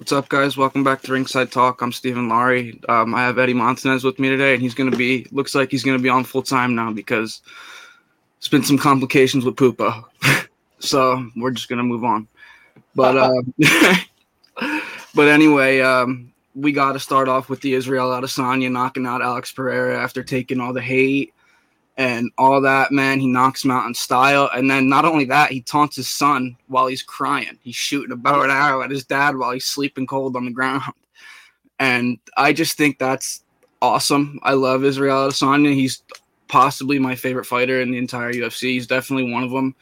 What's up, guys? Welcome back to Ringside Talk. I'm Stephen Laurie. Um, I have Eddie Montanez with me today, and he's going to be looks like he's going to be on full time now because it's been some complications with Pupo. so we're just going to move on. But uh, but anyway, um, we got to start off with the Israel Adesanya knocking out Alex Pereira after taking all the hate and all that, man. He knocks him out in style. And then not only that, he taunts his son while he's crying. He's shooting a bow and arrow at his dad while he's sleeping cold on the ground. And I just think that's awesome. I love Israel Adesanya. He's possibly my favorite fighter in the entire UFC. He's definitely one of them.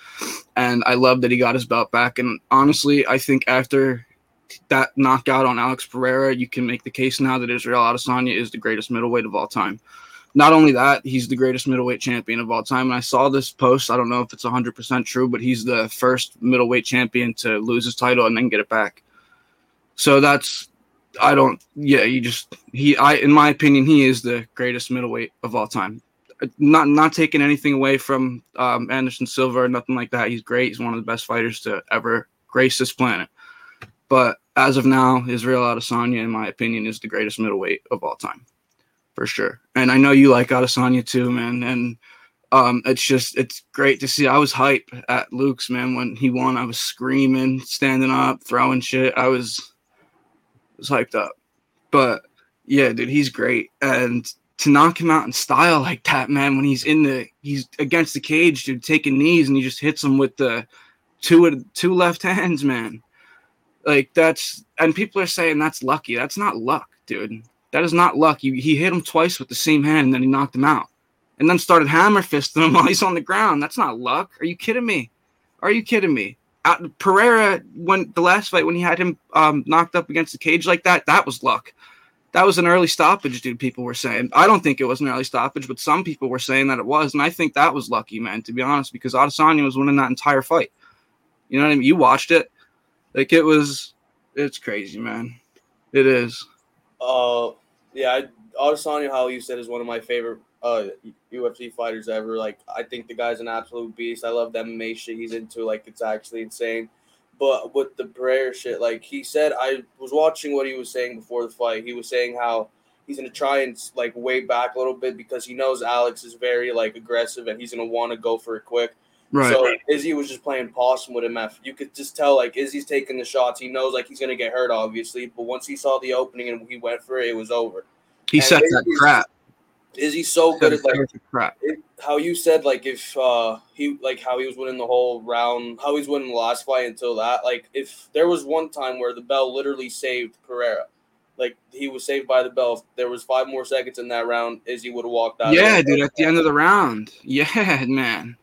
And I love that he got his belt back. And honestly, I think after that knockout on Alex Pereira, you can make the case now that Israel Adesanya is the greatest middleweight of all time not only that, he's the greatest middleweight champion of all time. And I saw this post. I don't know if it's 100% true, but he's the first middleweight champion to lose his title and then get it back. So that's, I don't, yeah, he just, he, I, in my opinion, he is the greatest middleweight of all time. Not, not taking anything away from um, Anderson Silva or nothing like that. He's great. He's one of the best fighters to ever grace this planet. But as of now, Israel Adesanya, in my opinion, is the greatest middleweight of all time for sure. And I know you like Adesanya too, man. And um, it's just it's great to see. I was hype at Luke's man when he won. I was screaming, standing up, throwing shit. I was was hyped up. But yeah, dude, he's great. And to knock him out in style like that, man, when he's in the he's against the cage, dude, taking knees and he just hits him with the two two left hands, man. Like that's and people are saying that's lucky. That's not luck, dude. That is not luck. He, he hit him twice with the same hand and then he knocked him out. And then started hammer fisting him while he's on the ground. That's not luck. Are you kidding me? Are you kidding me? Pereira, when the last fight, when he had him um, knocked up against the cage like that, that was luck. That was an early stoppage, dude. People were saying. I don't think it was an early stoppage, but some people were saying that it was, and I think that was lucky, man. To be honest, because Adesanya was winning that entire fight. You know what I mean? You watched it, like it was. It's crazy, man. It is. Uh, yeah, I, Adesanya, how you said, is one of my favorite uh UFC fighters ever. Like, I think the guy's an absolute beast. I love the MMA shit he's into. Like, it's actually insane. But with the prayer shit, like he said, I was watching what he was saying before the fight. He was saying how he's gonna try and like wait back a little bit because he knows Alex is very like aggressive and he's gonna want to go for it quick. Right. So Izzy was just playing possum with him. After you could just tell like Izzy's taking the shots. He knows like he's gonna get hurt, obviously. But once he saw the opening and he went for it, it was over. He and set that trap. Izzy so good at like it, how you said like if uh he like how he was winning the whole round, how he's winning the last fight until that. Like if there was one time where the bell literally saved Pereira. Like he was saved by the bell. If there was five more seconds in that round, Izzy would have walked out. Yeah, dude, at the end of the round. Yeah, man.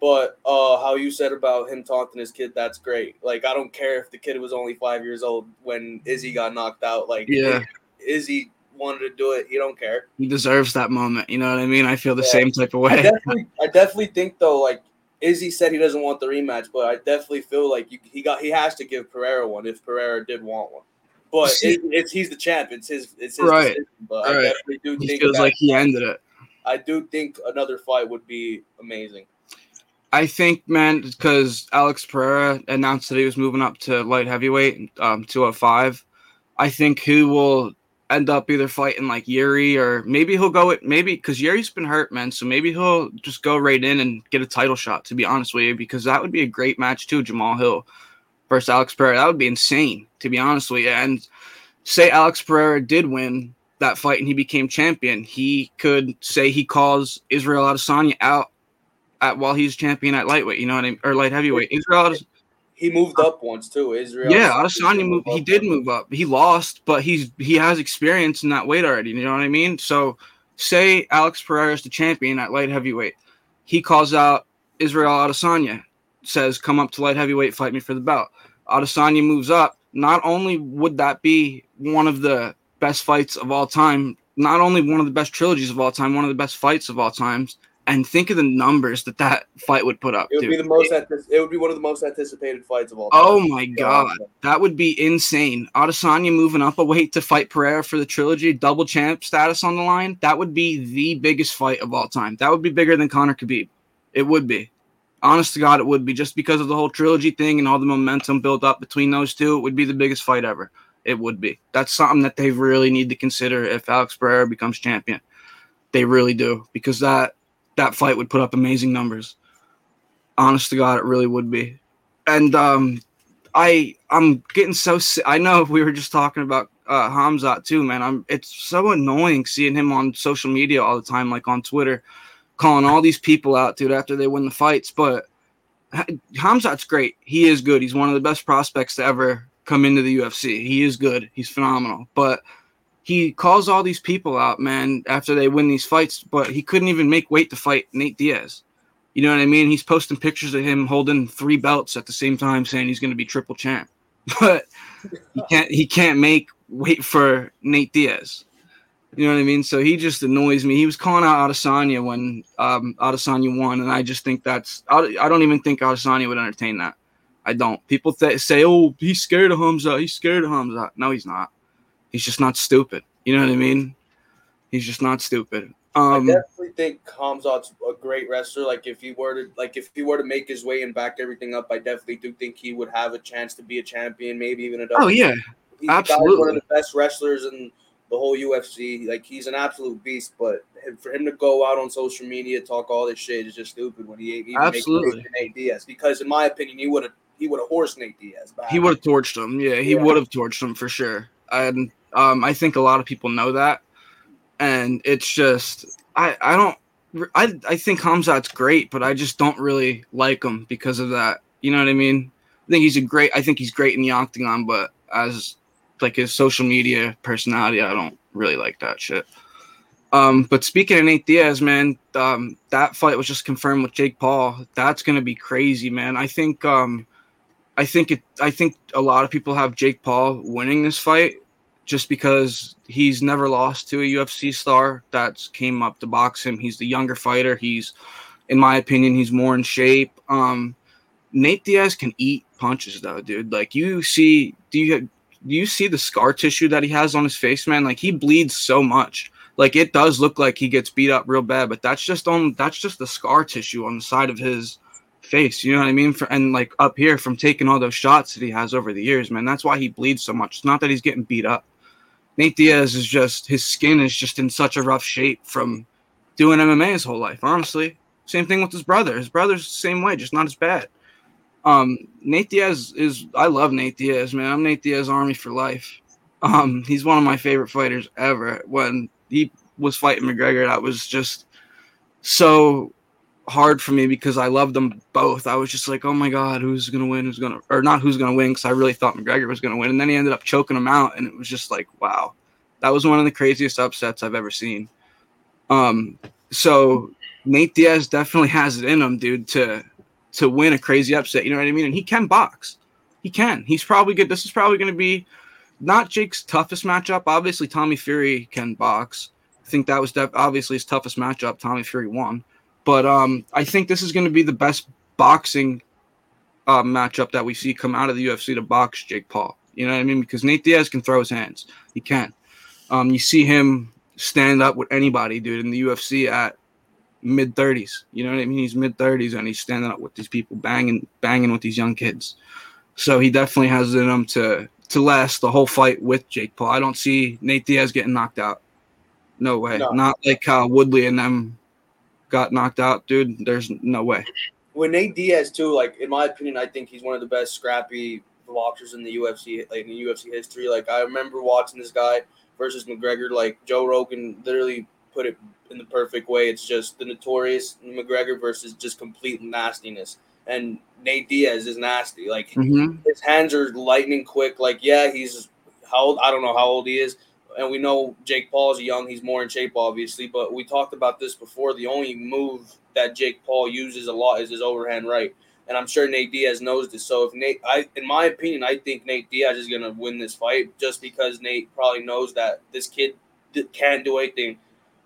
But uh, how you said about him taunting his kid, that's great. Like I don't care if the kid was only five years old when Izzy got knocked out. Like yeah, Izzy wanted to do it. He don't care. He deserves that moment. You know what I mean? I feel the yeah. same type of way. I definitely, I definitely think though, like Izzy said, he doesn't want the rematch, but I definitely feel like you, he got he has to give Pereira one if Pereira did want one. But it, it's he's the champ. It's his. It's his right. Decision, but right. I definitely do he think feels like he ended it. I do think another fight would be amazing. I think, man, because Alex Pereira announced that he was moving up to light heavyweight, um, 205. I think he will end up either fighting like Yuri or maybe he'll go it maybe because Yuri's been hurt, man. So maybe he'll just go right in and get a title shot, to be honest with you, because that would be a great match too. Jamahal Hill versus Alex Pereira. That would be insane, to be honest with you. And say Alex Pereira did win that fight and he became champion, he could say he calls Israel Adesanya out at while he's champion at lightweight. You know what I mean? Or light heavyweight. Israel. He moved up once too. Israel. Yeah, Adesanya moved. He did move up. He lost, but he's he has experience in that weight already. You know what I mean? So, say Alex Pereira is the champion at light heavyweight. He calls out Israel Adesanya, says, "Come up to light heavyweight, fight me for the belt." Adesanya moves up. Not only would that be one of the best fights of all time, not only one of the best trilogies of all time, one of the best fights of all times, and think of the numbers that that fight would put up. It would dude. be the most. It would be one of the most anticipated fights of all time. Oh my god, that would be insane. Adesanya moving up a weight to fight Pereira for the trilogy, double champ status on the line. That would be the biggest fight of all time. That would be bigger than Conor Khabib. It would be. Honest to God, it would be just because of the whole trilogy thing and all the momentum built up between those two. It would be the biggest fight ever. It would be. That's something that they really need to consider if Alex Pereira becomes champion. They really do because that that fight would put up amazing numbers. Honest to God, it really would be. And um, I I'm getting so I know we were just talking about uh, Hamzat too, man. I'm it's so annoying seeing him on social media all the time, like on Twitter, calling all these people out, dude, after they win the fights. But Hamzat's great. He is good. He's one of the best prospects to ever come into the UFC. He is good. He's phenomenal. But he calls all these people out, man, after they win these fights. But he couldn't even make weight to fight Nate Diaz. You know what I mean? He's posting pictures of him holding three belts at the same time, saying he's going to be triple champ. But he can't. He can't make weight for Nate Diaz. You know what I mean? So he just annoys me. He was calling out Adesanya when um, Adesanya won, and I just think that's. I don't even think Adesanya would entertain that. I don't. People th- say, "Oh, he's scared of Hamza. He's scared of Hamza." No, he's not. He's just not stupid. You know what I mean? He's just not stupid. Um, I definitely think Hamzat's a great wrestler. Like if he were to like if he were to make his way and back everything up, I definitely do think he would have a chance to be a champion, maybe even a. Oh yeah, he's absolutely one of the best wrestlers in the whole UFC. Like he's an absolute beast, but for him to go out on social media talk all this shit is just stupid when he even absolutely Nate Diaz. Because in my opinion, he would have he would have horsed Nate Diaz. Back. He would have torched him. Yeah, he yeah. would have torched him for sure. And um, I think a lot of people know that, and it's just I I don't. I, I think Hamzat's great, but I just don't really like him because of that. You know what I mean? I think he's a great. I think he's great in the octagon, but as like his social media personality. I don't really like that shit. Um, but speaking of Nate Diaz, man, um, that fight was just confirmed with Jake Paul. That's gonna be crazy, man. I think um, I think it I think a lot of people have Jake Paul winning this fight just because he's never lost to a UFC star that's came up to box him. He's the younger fighter. He's in my opinion, he's more in shape. Um, Nate Diaz can eat punches though, dude. Like you see, do you do you see the scar tissue that he has on his face, man? Like he bleeds so much. Like it does look like he gets beat up real bad, but that's just on that's just the scar tissue on the side of his face. You know what I mean? For, and like up here from taking all those shots that he has over the years, man. That's why he bleeds so much. It's not that he's getting beat up. Nate Diaz is just his skin is just in such a rough shape from doing MMA his whole life. Honestly, same thing with his brother. His brother's the same way, just not as bad. Um, Nate Diaz is I love Nate Diaz, man. I'm Nate Diaz Army for life. Um, he's one of my favorite fighters ever. When he was fighting McGregor, that was just so hard for me because I loved them both. I was just like, oh my god, who's gonna win? Who's gonna or not who's gonna win? Because I really thought McGregor was gonna win, and then he ended up choking him out, and it was just like, wow, that was one of the craziest upsets I've ever seen. Um, so Nate Diaz definitely has it in him, dude, to to win a crazy upset. You know what I mean? And he can box. He can. He's probably good. This is probably going to be not Jake's toughest matchup. Obviously, Tommy Fury can box. I think that was def- obviously his toughest matchup. Tommy Fury won, but um, I think this is going to be the best boxing uh, matchup that we see come out of the UFC to box Jake Paul. You know what I mean? Because Nate Diaz can throw his hands. He can. Um, you see him stand up with anybody, dude, in the UFC at mid 30s. You know what I mean? He's mid 30s and he's standing up with these people, banging, banging with these young kids. So he definitely has it in him to to last the whole fight with Jake Paul. I don't see Nate Diaz getting knocked out. No way. No. Not like how Woodley and them got knocked out, dude. There's no way. With Nate Diaz too, like in my opinion, I think he's one of the best scrappy boxers in the UFC, like in UFC history. Like I remember watching this guy versus McGregor. Like Joe Rogan literally put it in the perfect way. It's just the notorious McGregor versus just complete nastiness. And Nate Diaz is nasty. Like mm-hmm. his hands are lightning quick. Like yeah, he's how old? I don't know how old he is. And we know Jake Paul is young. He's more in shape, obviously. But we talked about this before. The only move that Jake Paul uses a lot is his overhand right. And I'm sure Nate Diaz knows this. So if Nate, I, in my opinion, I think Nate Diaz is gonna win this fight just because Nate probably knows that this kid can't do anything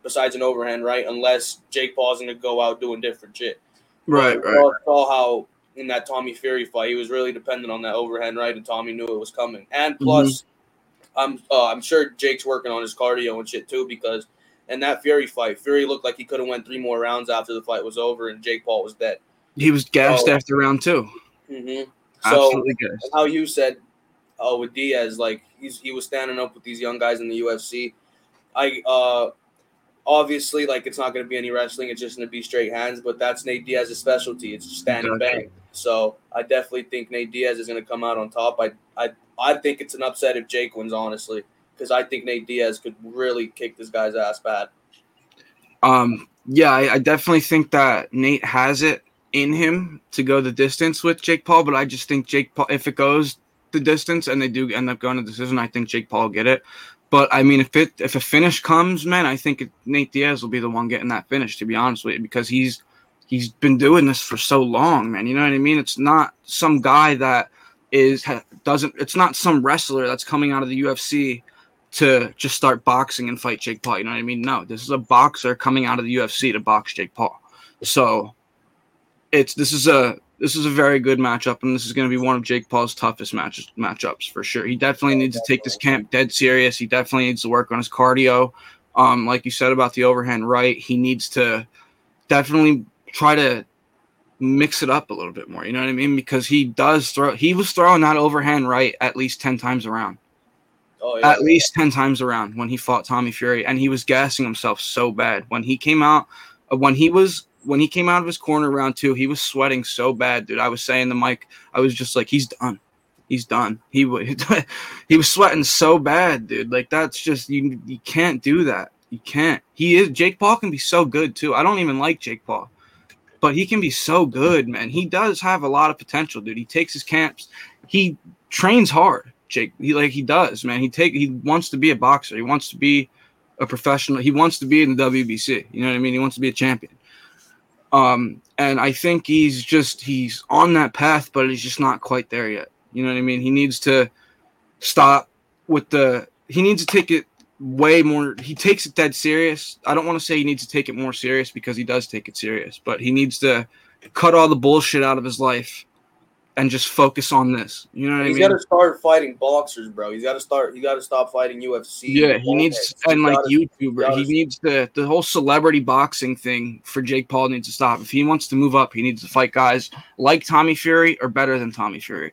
besides an overhand right, unless Jake Paul's going to go out doing different shit. Right, right. Saw how in that Tommy Fury fight, he was really dependent on that overhand right, and Tommy knew it was coming. And plus, mm-hmm. I'm uh, I'm sure Jake's working on his cardio and shit too because in that Fury fight, Fury looked like he could have went three more rounds after the fight was over, and Jake Paul was dead. He was gassed Oh. after round two. mm-hmm. So Absolutely gassed. how you said, oh, with Diaz, like he's he was standing up with these young guys in the UFC. I uh, obviously like it's not going to be any wrestling; it's just going to be straight hands. But that's Nate Diaz's specialty. It's standing stand Exactly. bang. So I definitely think Nate Diaz is going to come out on top. I I I think it's an upset if Jake wins, honestly, because I think Nate Diaz could really kick this guy's ass bad. Um, yeah, I, I definitely think that Nate has it in him to go the distance with Jake Paul, but I just think Jake Paul, if it goes the distance and they do end up going to decision, I think Jake Paul will get it. But I mean, if it if a finish comes, man, I think it, Nate Diaz will be the one getting that finish. To be honest with you, because he's he's been doing this for so long, man. You know what I mean? It's not some guy that is doesn't. It's not some wrestler that's coming out of the UFC to just start boxing and fight Jake Paul. You know what I mean? No, this is a boxer coming out of the UFC to box Jake Paul. So it's this is a this is a very good matchup, and this is going to be one of Jake Paul's toughest matches matchups for sure. He definitely needs to take this camp dead serious. He definitely needs to work on his cardio. Um, like you said about the overhand right, he needs to definitely try to mix it up a little bit more. You know what I mean? Because he does throw. He was throwing that overhand right at least ten times around. Oh yeah, at least 10 times around when he fought Tommy Fury and he was gassing himself so bad. When he came out uh, when he was when he came out of his corner round 2 he was sweating so bad dude. I was saying the mic I was just like he's done. He's done. He was he was sweating so bad dude. Like that's just you you can't do that. You can't. He is Jake Paul can be so good too. I don't even like Jake Paul but he can be so good man he does have a lot of potential dude he takes his camps he trains hard Jake. He like he does, man. He take he wants to be a boxer. He wants to be a professional. He wants to be in the WBC. You know what I mean? He wants to be a champion. Um, and I think he's just he's on that path, but he's just not quite there yet. You know what I mean? He needs to stop with the he needs to take it way more he takes it dead serious. I don't want to say he needs to take it more serious because he does take it serious, but he needs to cut all the bullshit out of his life and just focus on this. You know what He's I mean? He's got to start fighting boxers, bro. He's got to start. He got to stop fighting UFC. Yeah, he needs He's and like gotta- YouTuber, gotta- he needs to the whole celebrity boxing thing for Jake Paul needs to stop. If he wants to move up, he needs to fight guys like Tommy Fury or better than Tommy Fury.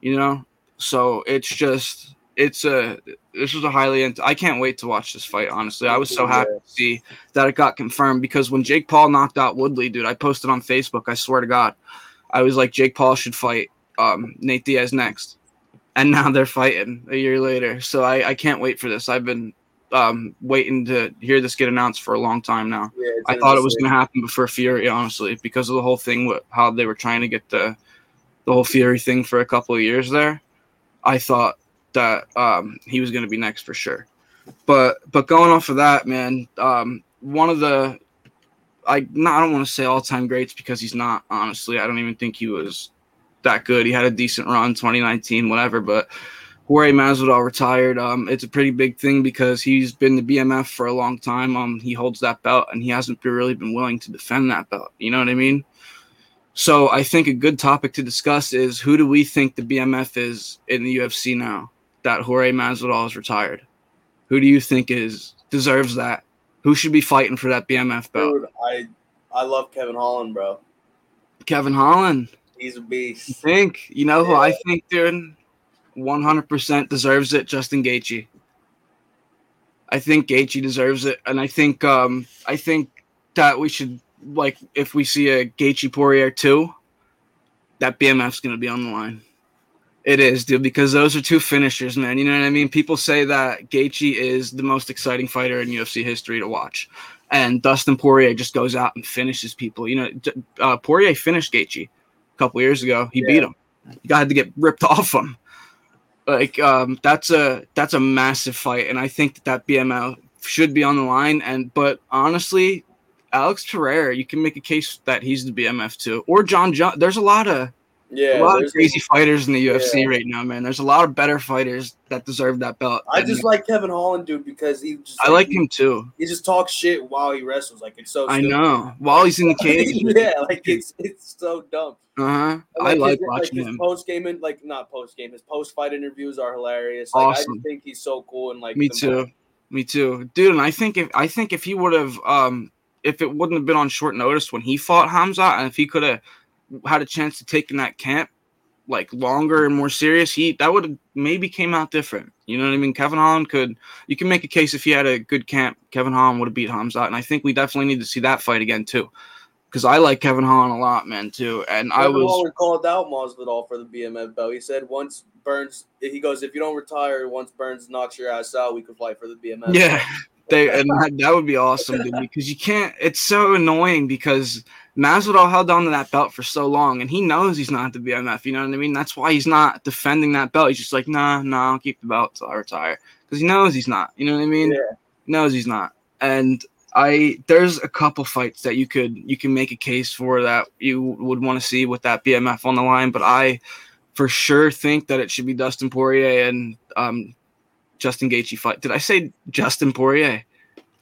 You know, so it's just it's a this was a highly int- I can't wait to watch this fight. Honestly, I was so happy to see that it got confirmed because when Jake Paul knocked out Woodley, dude, I posted on Facebook. I swear to God, I was like, Jake Paul should fight um, Nate Diaz next, and now they're fighting a year later. So I, I can't wait for this. I've been um, waiting to hear this get announced for a long time now. Yeah, I thought it was going to happen before Fury, honestly, because of the whole thing with how they were trying to get the the whole Fury thing for a couple of years there. I thought that um, he was going to be next for sure. But but going off of that, man, um, one of the I not, I don't want to say all time greats because he's not. Honestly, I don't even think he was that good. He had a decent run, 2019, whatever. But Jorge Masvidal retired. Um, it's a pretty big thing because he's been the BMF for a long time. Um, he holds that belt and he hasn't really been willing to defend that belt. You know what I mean? So I think a good topic to discuss is who do we think the BMF is in the UFC now that Jorge Masvidal is retired? Who do you think is deserves that? Who should be fighting for that BMF belt? Dude, I I love Kevin Holland, bro. Kevin Holland. He's a You beast. think? You know who I think, dude? 100% deserves it. Justin Gaethje. I think Gaethje deserves it, and I think um I think that we should like if we see a Gaethje Poirier two, that BMF's gonna be on the line. It is, dude, because those are two finishers, man. You know what I mean? People say that Gaethje is the most exciting fighter in UFC history to watch, and Dustin Poirier just goes out and finishes people. You know, uh, Poirier finished Gaethje a couple years ago. He Yeah. beat him. He got to get ripped off him. Like um, that's a that's a massive fight, and I think that that BML should be on the line. And but honestly, Alex Pereira, you can make a case that he's the BMF too, or John John. There's a lot of Yeah, a lot of crazy fighters in the UFC Yeah. right now, man. There's a lot of better fighters that deserve that belt. I just like Kevin Holland, dude, because he just I like him too. He just talks shit while he wrestles. Like it's so. I stupid. know. While he's in the cage, yeah, like it's it's so dumb. uh huh. I his- like watching his him. Post game and like not post game. His post fight interviews are hilarious. Like I Awesome. just think he's so cool and like Me too. most- Me too, dude. And I think if I think if he would have, um, if it wouldn't have been on short notice when he fought Hamza, and if he could have had a chance to take in that camp like longer and more serious, he that would have maybe came out different. You know what I mean? Kevin Holland could you can make a case if he had a good camp, Kevin Holland would have beat Hamzat. And I think we definitely need to see that fight again too. Because I like Kevin Holland a lot, man, too. And Kevin I was Holland called out Masvidal for the BMF belt. He said once Burns he goes, if you don't retire, once Burns knocks your ass out, we could fight for the BMF. Yeah. They and that, that would be awesome, dude, because you can't it's so annoying because Masvidal held on to that belt for so long, and he knows he's not the BMF. You know what I mean? That's why he's not defending that belt. He's just like, nah, nah, I'll keep the belt till I retire because he knows he's not. You know what I mean? Yeah. He knows he's not. And I there's a couple fights that you could you can make a case for that you would want to see with that BMF on the line, but I for sure think that it should be Dustin Poirier and um, Justin Gaethje fight. Did I say Justin Poirier?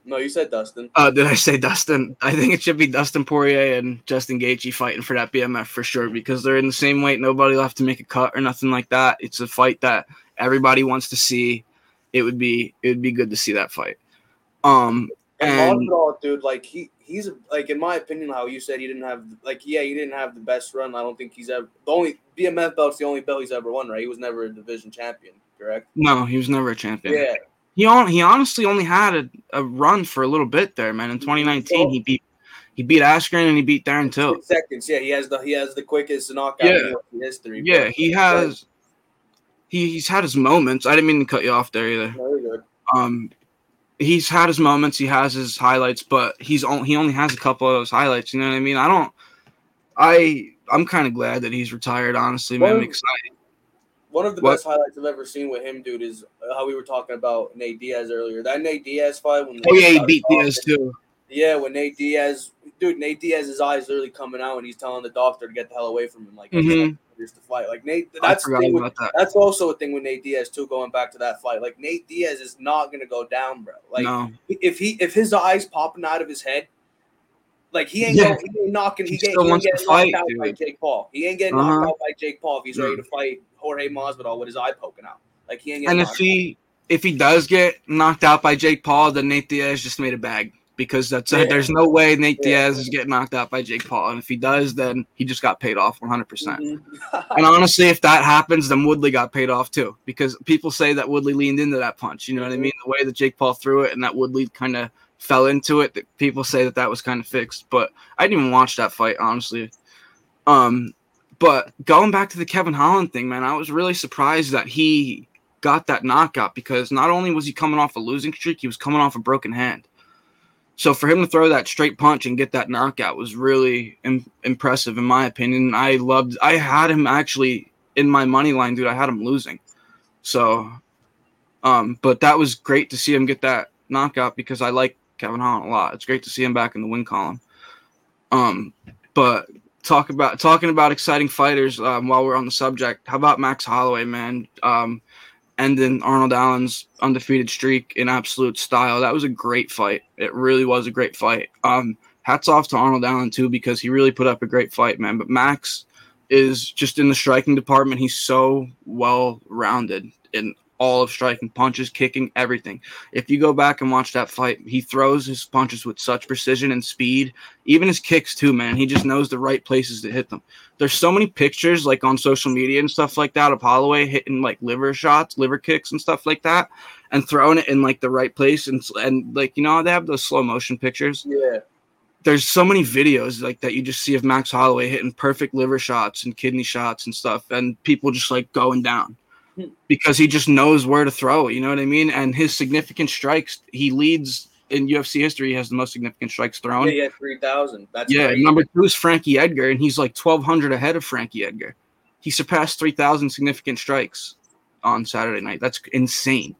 No, you said Dustin. Uh, did I say Dustin? I think it should be Dustin Poirier and Justin Gaethje fighting for that BMF for sure because they're in the same weight. Nobody will have to make a cut or nothing like that. It's a fight that everybody wants to see. It would be it would be good to see that fight. Um, and, and dude, like he he's like in my opinion, how you said he didn't have like yeah he didn't have the best run. I don't think he's ever the only BMF belt's the only belt he's ever won. Right? He was never a division champion. Correct? No, he was never a champion. Yeah, he on he honestly only had a, a run for a little bit there, man. In 2019, he beat he beat Askren and he beat Darren Till. Seconds, yeah. He has the he has the quickest knockout yeah. in history. Yeah, he has. He, he's had his moments. I didn't mean to cut you off there either. Very good. Um, he's had his moments. He has his highlights, but he's on, he only has a couple of those highlights. You know what I mean? I don't. I I'm kind of glad that he's retired. Honestly, man, I'm excited. One of the what? best highlights I've ever seen with him, dude, is how we were talking about Nate Diaz earlier. That Nate Diaz fight. When oh yeah, he beat Diaz too. Yeah, when Nate Diaz, dude, Nate Diaz's eyes literally coming out, and he's telling the doctor to get the hell away from him, like mm-hmm. here's the fight. Like Nate, that's with, that. that's also a thing with Nate Diaz too. Going back to that fight, like Nate Diaz is not gonna go down, bro. Like no. if he if his eyes popping out of his head, like he ain't, yeah. going, he ain't knocking. He, he, ain't, he ain't getting knocked out dude. by Jake Paul. He ain't getting uh-huh. knocked out by Jake Paul if he's ready to fight Jorge Masvidal with his eye poking out. Like he ain't. And if he out. if he does get knocked out by Jake Paul, then Nate Diaz just made a bag because that's yeah. there's no way Nate yeah. Diaz is getting knocked out by Jake Paul, and if he does, then he just got paid off 100. percent mm-hmm. And honestly, if that happens, then Woodley got paid off too, because people say that Woodley leaned into that punch. You know mm-hmm. what I mean? The way that Jake Paul threw it, and that Woodley kind of fell into it. That people say that that was kind of fixed, but I didn't even watch that fight honestly. Um, but going back to the Kevin Holland thing, man, I was really surprised that he got that knockout because not only was he coming off a losing streak, he was coming off a broken hand. So for him to throw that straight punch and get that knockout was really Im- impressive, in my opinion. I loved. I had him actually in my money line, dude. I had him losing. So, um, but that was great to see him get that knockout because I like Kevin Holland a lot. It's great to see him back in the win column. Um, but talk about talking about exciting fighters um, while we're on the subject. How about Max Holloway, man? Um, ending Arnold Allen's undefeated streak in absolute style. That was a great fight. It really was a great fight. Um, hats off to Arnold Allen too because he really put up a great fight, man. But Max is just in the striking department. He's so well rounded in all of striking, punches, kicking, everything. If you go back and watch that fight, he throws his punches with such precision and speed. Even his kicks too, man. He just knows the right places to hit them. There's so many pictures like on social media and stuff like that of Holloway hitting like liver shots, liver kicks and stuff like that, and throwing it in like the right place and and like you know they have those slow motion pictures. Yeah. There's so many videos like that you just see of Max Holloway hitting perfect liver shots and kidney shots and stuff, and people just like going down because he just knows where to throw. You know what I mean? And his significant strikes, he leads in UFC history. He has the most significant strikes thrown. Yeah, he had three thousand. That's yeah. Number two is Frankie Edgar, and he's like twelve hundred ahead of Frankie Edgar. He surpassed three thousand significant strikes on Saturday night. That's insane.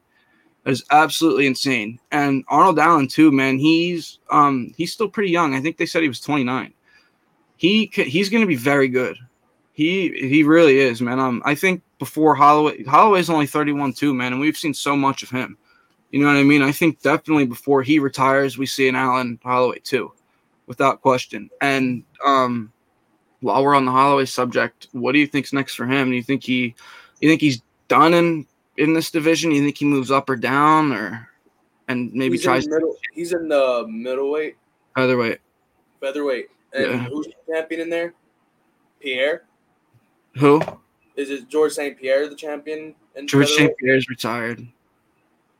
That is absolutely insane. And Arnold Allen too, man. He's um he's still pretty young. I think they said he was twenty nine. He he's going to be very good. He he really is, man. Um, I think before Holloway, Holloway's only 31 too, man, and we've seen so much of him. You know what I mean? I think definitely before he retires, we see an Allen Holloway too, without question. And um, while we're on the Holloway subject, what do you think's next for him? Do you think he, you think he's done in in this division? You think he moves up or down, or and maybe he's tries? In middle, he's in the middleweight, featherweight, featherweight. And yeah. who's champion in there? Pierre. Who? Is it George St. Pierre the champion? In George? St. Pierre's retired.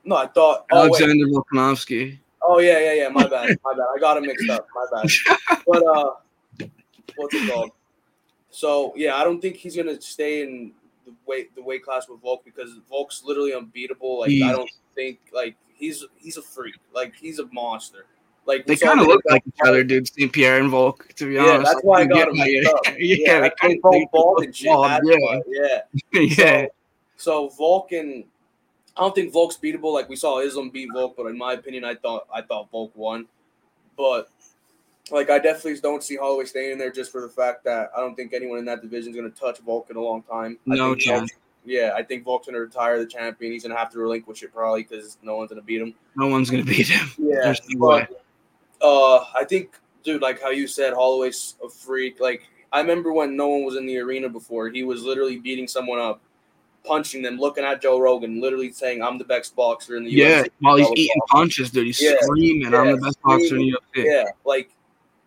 No, I thought. Oh, wait. Alexander Volkanovski. oh yeah, yeah, yeah. My bad. My bad. I got it mixed up. My bad. But uh, what's it called? So yeah, I don't think he's gonna stay in the weight the weight class with Volk because Volk's literally unbeatable. Like I don't think like he's he's a freak. Like he's a monster. Like They kind of look like each other, dude. St. Pierre and Volk, to be Yeah, honest. that's why I got them why mixed you- up. yeah, Yeah, they I kind think of both bald and shit. Yeah, yeah. yeah. So, so Volk and I don't think Volk's beatable. Like we saw Islam beat Volk, but in my opinion, I thought I thought Volk won. But like I definitely don't see Holloway staying in there just for the fact that I don't think anyone in that division is going to touch Volk in a long time. No chance. Yeah, I think Volk's going to retire the champion. He's going to have to relinquish it probably because no one's going to beat him. No one's gonna beat him. Yeah, uh, I think, dude, like how you said, Holloway's a freak. Like I remember when no one was in the arena before, he was literally beating someone up, punching them, looking at Joe Rogan, literally saying, "I'm the best boxer in the Yeah, UFC." while he's eating punches, dude. He's Yeah, screaming, "I'm the best boxer in the UFC." Yeah, like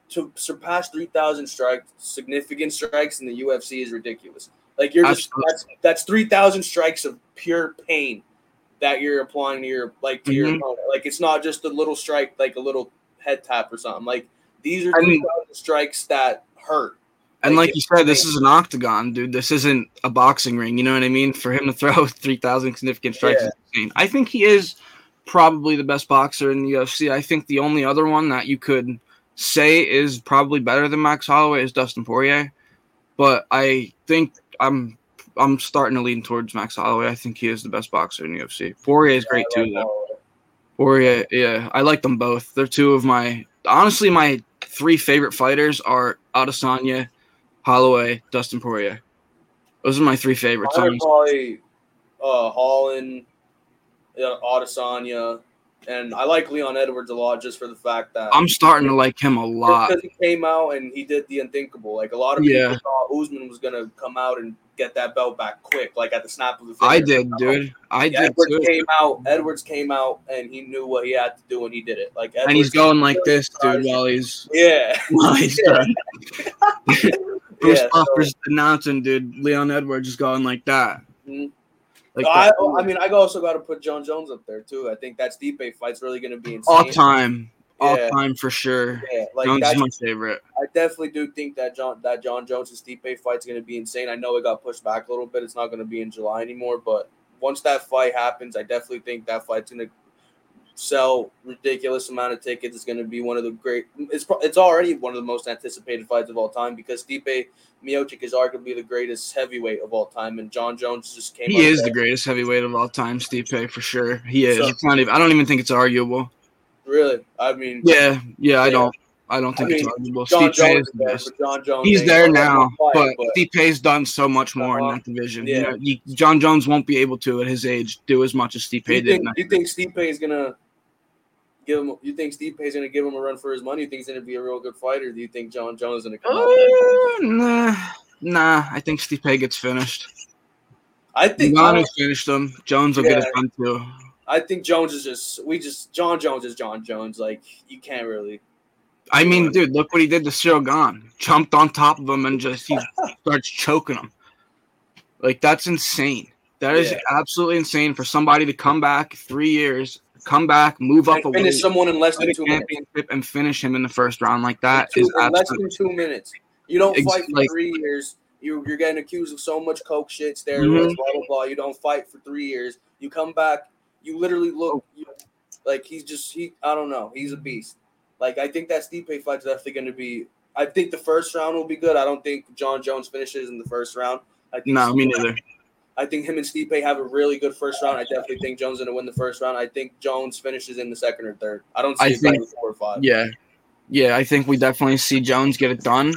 to surpass three thousand strikes, significant strikes in the UFC is ridiculous. Like you're just Absolutely. that's that's three thousand strikes of pure pain that you're applying to your like to your Mhm. opponent. Like it's not just a little strike, like a little head tap or something. Like these are I mean- strikes that hurt. And Like, like you said, this is an octagon, dude. This isn't a boxing ring. You know what I mean? For him to throw three thousand significant strikes Yeah. is insane. I think he is probably the best boxer in the UFC. I think the only other one that you could say is probably better than Max Holloway is Dustin Poirier. But I think I'm I'm starting to lean towards Max Holloway. I think he is the best boxer in the UFC. Poirier is great too, though. Poirier, yeah, I like them both. They're two of my honestly my three favorite fighters are Adesanya, Holloway, Dustin Poirier. Those are my three favorites. Honestly. probably uh, Holland, uh, Adesanya, and I like Leon Edwards a lot just for the fact that I'm starting to like him a lot. because he came out and he did the unthinkable. Like a lot of Yeah. people thought Usman was gonna come out and get that belt back quick, like at the snap of the finger. I did, dude. I did Edwards too. came out. Edwards came out and he knew what he had to do and he did it. Like Edwards, And he's going like this, dude, while he's Yeah, while he's Yeah. done. Bruce yeah. Buffer's announcing, dude. Leon Edwards is going like that. Mhm. Like So I. I mean, I also got to put Jon Jones up there too. I think that Stipe fight's really gonna be insane. all time. All Yeah. time for sure. Yeah, like Jones is my favorite. I definitely do think that John that Jon Jones and Stipe fight's going to be insane. I know it got pushed back a little bit. It's not going to be in July anymore, but once that fight happens, I definitely think that fight's going to sell ridiculous amount of tickets. It's going to be one of the great. It's it's already one of the most anticipated fights of all time because Stipe Miocic is arguably the greatest heavyweight of all time, and Jon Jones just came. He is there. the greatest heavyweight of all time, Stipe, for sure. He is. So- not even, I don't even think it's arguable. Really, I mean, Yeah, yeah, I Yeah. don't. I don't think I it's mean, arguable. John Stipe Jones is is the there, best. Jon Jones. He's there now, fight, but Stipe's done so much more Uh-huh. in that division. Yeah. You know, Jon Jones won't be able to at his age do as much as Stipe Do you did. think, in that do you think Stipe is gonna give him? You think Stipe is gonna give him a run for his money? You think he's gonna be a real good fighter? Do you think Jon Jones is gonna come out? Uh, nah, nah. I think Stipe gets finished. I think I, Ngannou's finished him. Jones will get it Yeah. done too. I think Jones is just we just Jon Jones is Jon Jones. Like you can't really. I mean, dude, look what he did to Shogun. Jumped on top of him and just he starts choking him. Like that's insane. That is Yeah. absolutely insane for somebody to come back three years, come back, move up a And finish someone in less than a two minutes. and finish him in the first round like that Two- is less than two minutes. You don't Ex- fight for like- three years. You, you're getting accused of so much coke shit, steroids, Mhm. blah blah blah. You don't fight for three years. You come back. You literally look oh. you, like he's just he. I don't know. He's a beast. Like I think that Stipe fight's definitely going to be. I think the first round will be good. I don't think Jon Jones finishes in the first round. I think No, me neither. I think him and Stipe have a really good first round. I definitely think Jones is going to win the first round. I think Jones finishes in the second or third. I don't see I it think- four or five. Yeah, yeah. I think we definitely see Jones get it done,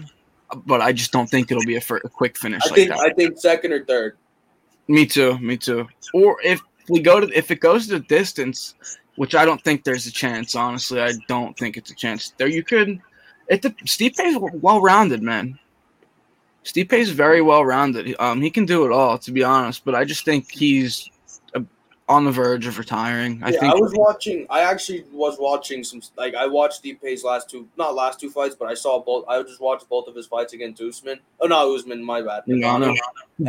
but I just don't think it'll be a, fir- a quick finish I like think that. I think second or third. Me too. Me too. Or if we go to if it goes to the distance, which I don't think there's a chance. Honestly, I don't think it's a chance. There, you could. It the Stipe's well rounded, man. Stipe's very well rounded. Um, he can do it all, to be honest. But I just think he's on the verge of retiring. I yeah, think I was watching. I actually was watching some. Like I watched Stipe's last two, not last two fights, but I saw both. I just watched both of his fights against Usman. Oh no, Usman, my bad. Ngannou.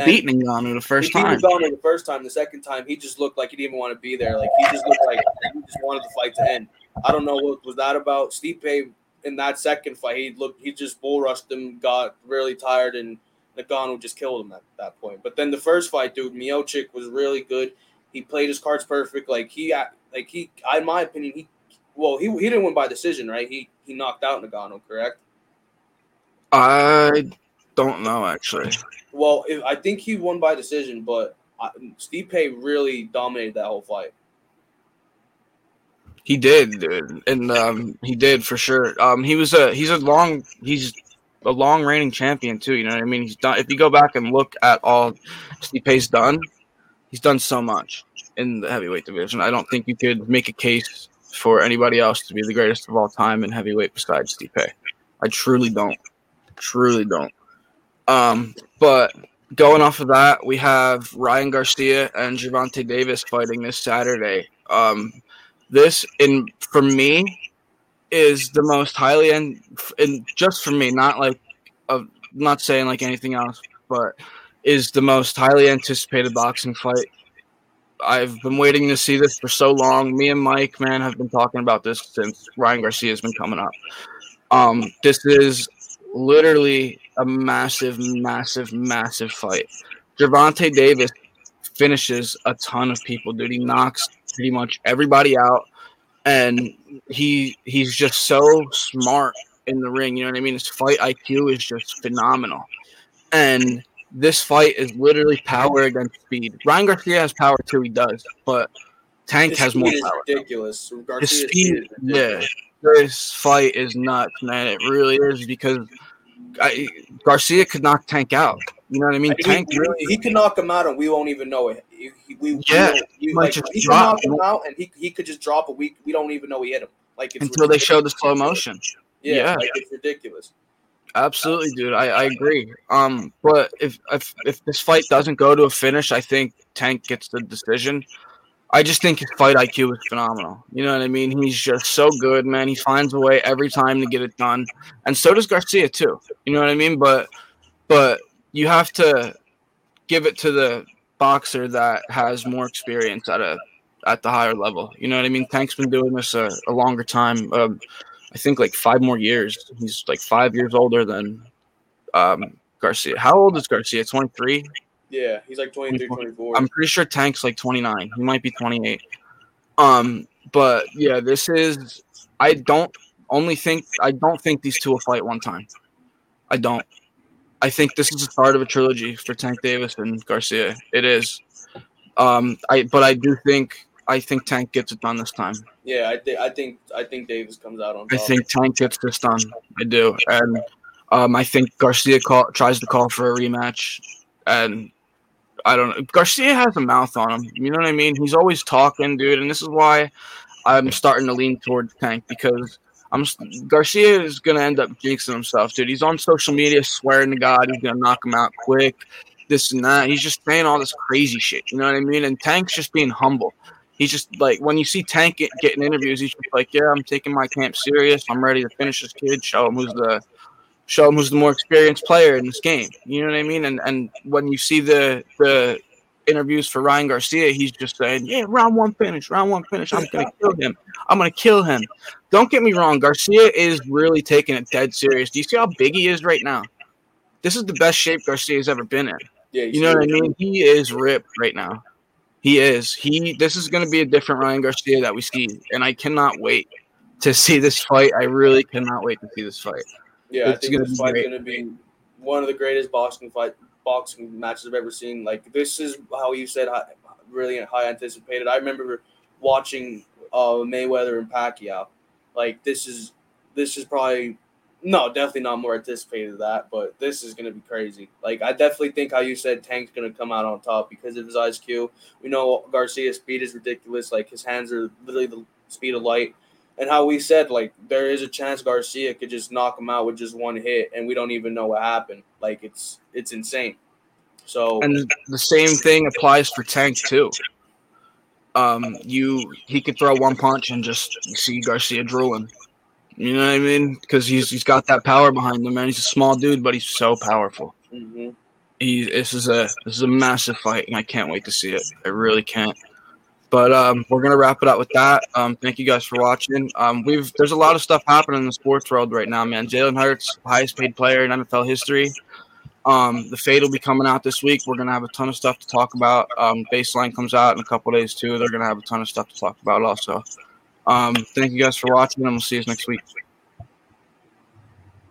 Beat Ngannou the first he beat time. Ngannou the first time. The second time, he just looked like he didn't even want to be there. Like he just looked like he just wanted the fight to end. I don't know what was that about. Stipe in that second fight, he looked. He just bull rushed him, got really tired, and Ngannou just killed him at that point. But then the first fight, dude, Miocic was really good. He played his cards perfect. Like he, like he, in my opinion, he, well, he, he didn't win by decision, right? He he knocked out Ngannou, correct? I don't know actually. Well, if, I think he won by decision, but uh, Stipe really dominated that whole fight. He did, dude, and um, he did for sure. Um, he was a he's a long he's a long reigning champion too. You know what I mean? He's done. If you go back and look at all Stipe's done, he's done so much in the heavyweight division. I don't think you could make a case for anybody else to be the greatest of all time in heavyweight besides Stipe. I truly don't. Truly don't. Um, but going off of that, we have Ryan Garcia and Gervonta Davis fighting this Saturday. Um, this in for me is the most highly and and just for me, not like of not saying like anything else, but is the most highly anticipated boxing fight. I've been waiting to see this for so long. Me and Mike, man, have been talking about this since Ryan Garcia has been coming up. Um, this is literally a massive, massive, massive fight. Gervonta Davis finishes a ton of people, dude. He knocks pretty much everybody out, and he he's just so smart in the ring. You know what I mean? His fight IQ is just phenomenal, and this fight is literally power against speed. Ryan Garcia has power too. He does, but Tank His has more power. ridiculous. Garcia's speed, is yeah. This fight is nuts, man. It really is because I, Garcia could knock Tank out. You know what I mean? He- Tank he, really. he could knock him out and we won't even know it. He, we, we Yeah, don't- he we- like, just he could drop. knock him out and he, he could just drop a week. We don't even know he hit him. Like until they show the slow motion. Yeah, yeah. like it's ridiculous. Absolutely, dude. I, I agree. Um, but if, if if this fight doesn't go to a finish, I think Tank gets the decision. I just think his fight IQ is phenomenal. You know what I mean? He's just so good, man. He finds a way every time to get it done, and so does Garcia too. You know what I mean? But but you have to give it to the boxer that has more experience at a at the higher level. You know what I mean? Tank's been doing this a, a longer time. Um, I think like five more years. He's like five years older than um, Garcia. How old is Garcia? Twenty three. Yeah, he's like 23, 24. I'm pretty sure Tank's like 29. He might be 28. Um, but yeah, this is. I don't only think I don't think these two will fight one time. I don't. I think this is the start of a trilogy for Tank Davis and Garcia. It is. Um, I but I do think I think Tank gets it done this time. yeah, I think I think I think Davis comes out on I think Tank gets this done. I do, and um, I think Garcia call, tries to call for a rematch, and I don't know. Garcia has a mouth on him. You know what I mean? He's always talking, dude, and this is why I'm starting to lean towards Tank because I'm Garcia is gonna end up jinxing himself, dude. He's on social media swearing to God he's gonna knock him out quick, this and that. He's just saying all this crazy shit. You know what I mean? And Tank's just being humble. He's just like when you see Tank get, getting interviews, he's just like, "Yeah, I'm taking my camp serious. I'm ready to finish this kid. Show him who's the show him who's the more experienced player in this game." You know what I mean? And and when you see the the interviews for Ryan Garcia, he's just saying, "Yeah, round one finish, round one finish. I'm gonna kill him. I'm gonna kill him." Don't get me wrong, Garcia is really taking it dead serious. Do you see how big he is right now? This is the best shape Garcia's ever been in. yeah, You know what I mean? He is ripped right now. He is. He. This is going to be a different Ryan Garcia that we see, and I cannot wait to see this fight. I really cannot wait to see this fight. Yeah, I think gonna this fight's gonna be one of the greatest boxing fight boxing matches I've ever seen. Like this is how you said really high anticipated. I remember watching uh, Mayweather and Pacquiao. Like this is this is probably no, definitely not more anticipated than that, but this is gonna be crazy. Like I definitely think how you said Tank's gonna come out on top because of his IQ. We know Garcia's speed is ridiculous. Like his hands are literally the speed of light and how we said like there is a chance Garcia could just knock him out with just one hit, and we don't even know what happened. Like it's it's insane. So And the same thing applies for Tank too. um, you he could throw one punch and just see Garcia drooling. You know what I mean? Because he's he's got that power behind him, man. He's a small dude, but he's so powerful. Mm-hmm. He this is a this is a massive fight, and I can't wait to see it. I really can't. But um, we're gonna wrap it up with that. Um, thank you guys for watching. Um, we've there's a lot of stuff happening in the sports world right now, man. Jalen Hurts, highest paid player in NFL history. Um, the fade will be coming out this week. We're gonna have a ton of stuff to talk about. Um, baseline comes out in a couple days too. They're gonna have a ton of stuff to talk about also. Um, thank you guys for watching, and we'll see you next week.